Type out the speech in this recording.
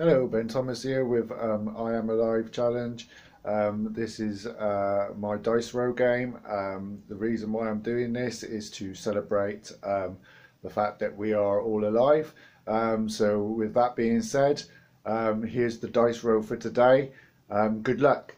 Hello, Ben Thomas here with um, I Am Alive Challenge. Um, this is uh, my dice roll game. Um, the reason why I'm doing this is to celebrate um, the fact that we are all alive. Um, so with that being said, um, here's the dice roll for today. Good luck.